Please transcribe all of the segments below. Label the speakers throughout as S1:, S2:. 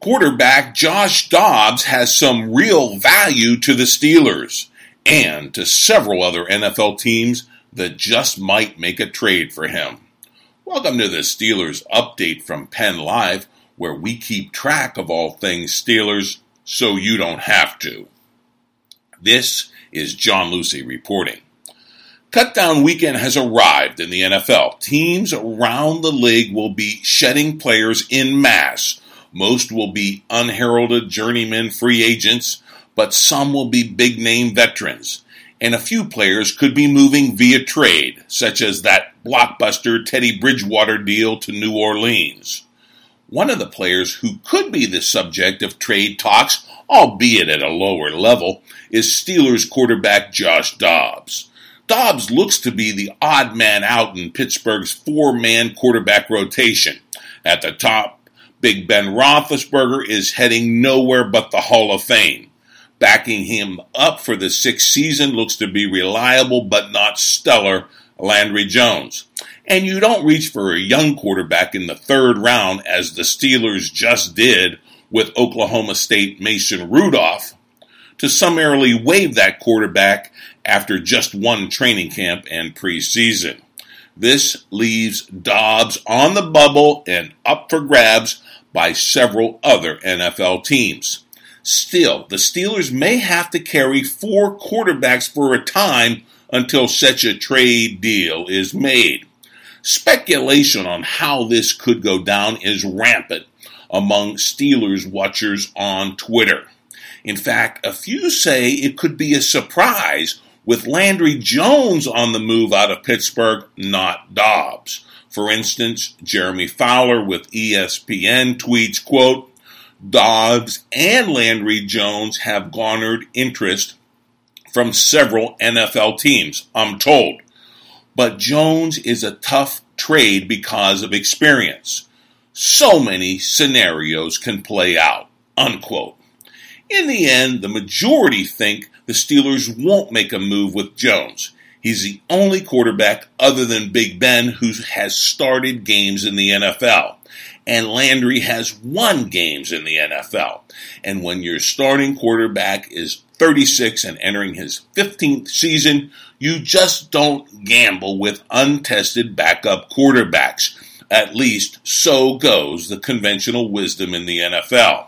S1: Quarterback Josh Dobbs has some real value to the Steelers and to several other NFL teams that just might make a trade for him. Welcome to the Steelers update from Penn Live, where we keep track of all things Steelers so you don't have to. This is John Luciew reporting. Cutdown weekend has arrived in the NFL. Teams around the league will be shedding players in mass most will be unheralded journeymen free agents, but some will be big name veterans. And a few players could be moving via trade, such as that blockbuster Teddy Bridgewater deal to New Orleans. One of the players who could be the subject of trade talks, albeit at a lower level, is Steelers quarterback Josh Dobbs. Dobbs looks to be the odd man out in Pittsburgh's four man quarterback rotation. At the top, Big Ben Roethlisberger is heading nowhere but the Hall of Fame. Backing him up for the sixth season looks to be reliable but not stellar Landry Jones. And you don't reach for a young quarterback in the third round as the Steelers just did with Oklahoma State Mason Rudolph to summarily waive that quarterback after just one training camp and preseason. This leaves Dobbs on the bubble and up for grabs by several other NFL teams. Still, the Steelers may have to carry four quarterbacks for a time until such a trade deal is made. Speculation on how this could go down is rampant among Steelers watchers on Twitter. In fact, a few say it could be a surprise with Landry Jones on the move out of Pittsburgh, not Dobbs. For instance, Jeremy Fowler with ESPN tweets, quote, Dobbs and Landry Jones have garnered interest from several NFL teams, I'm told. But Jones is a tough trade because of experience. So many scenarios can play out, unquote. In the end, the majority think the Steelers won't make a move with Jones. He's the only quarterback other than Big Ben who has started games in the NFL. And Landry has won games in the NFL. And when your starting quarterback is 36 and entering his 15th season, you just don't gamble with untested backup quarterbacks. At least so goes the conventional wisdom in the NFL.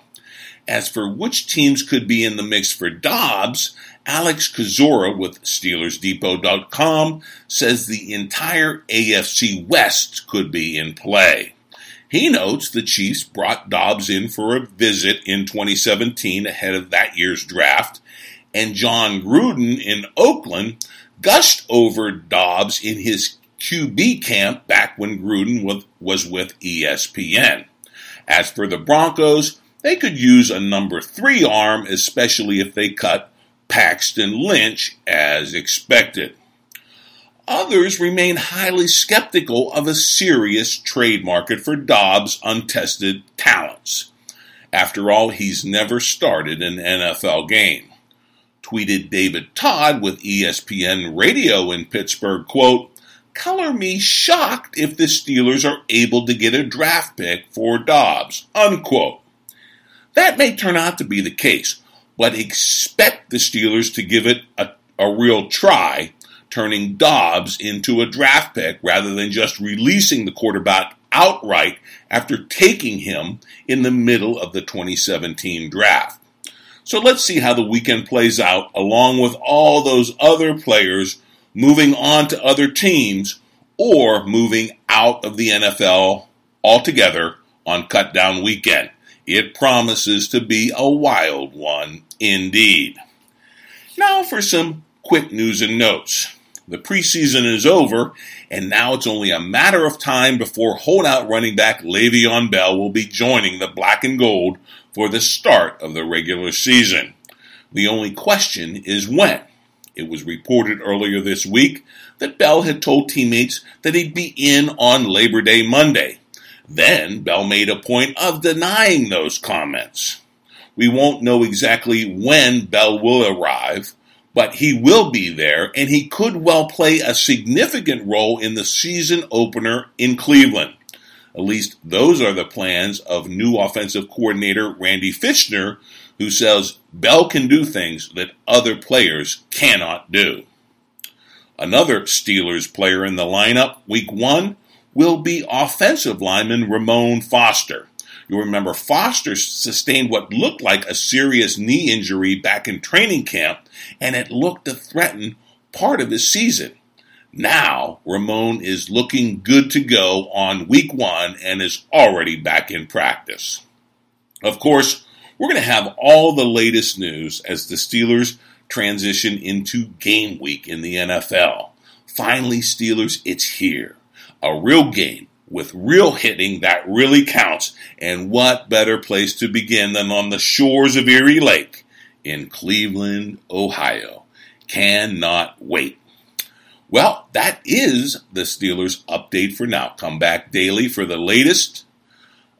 S1: As for which teams could be in the mix for Dobbs, Alex Kozora with SteelersDepot.com says the entire AFC West could be in play. He notes the Chiefs brought Dobbs in for a visit in 2017 ahead of that year's draft, and Jon Gruden in Oakland gushed over Dobbs in his QB camp back when Gruden was with ESPN. As for the Broncos, they could use a number three arm, especially if they cut Paxton Lynch as expected. Others remain highly skeptical of a serious trade market for Dobbs' untested talents. After all, he's never started an NFL game. Tweeted David Todd with ESPN Radio in Pittsburgh, quote, Color me shocked if the Steelers are able to get a draft pick for Dobbs, unquote. That may turn out to be the case, but expect the Steelers to give it a, a real try, turning Dobbs into a draft pick rather than just releasing the quarterback outright after taking him in the middle of the 2017 draft. So let's see how the weekend plays out, along with all those other players moving on to other teams or moving out of the NFL altogether on cutdown weekend. It promises to be a wild one indeed. Now for some quick news and notes. The preseason is over, and now it's only a matter of time before holdout running back Le'Veon Bell will be joining the black and gold for the start of the regular season. The only question is when. It was reported earlier this week that Bell had told teammates that he'd be in on Labor Day Monday. Then Bell made a point of denying those comments. We won't know exactly when Bell will arrive, but he will be there and he could well play a significant role in the season opener in Cleveland. At least those are the plans of new offensive coordinator Randy Fichtner, who says Bell can do things that other players cannot do. Another Steelers player in the lineup week one will be offensive lineman Ramon Foster. You'll remember Foster sustained what looked like a serious knee injury back in training camp, and it looked to threaten part of his season. Now, Ramon is looking good to go on week one and is already back in practice. Of course, we're going to have all the latest news as the Steelers transition into game week in the NFL. Finally, Steelers, it's here. A real game with real hitting that really counts. And what better place to begin than on the shores of Erie Lake in Cleveland, Ohio? Cannot wait. Well, that is the Steelers update for now. Come back daily for the latest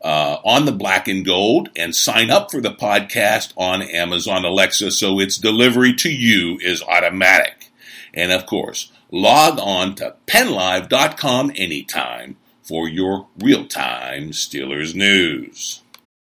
S1: uh, on the black and gold and sign up for the podcast on Amazon Alexa so its delivery to you is automatic. And of course, log on to pennlive.com anytime for your real time Steelers news.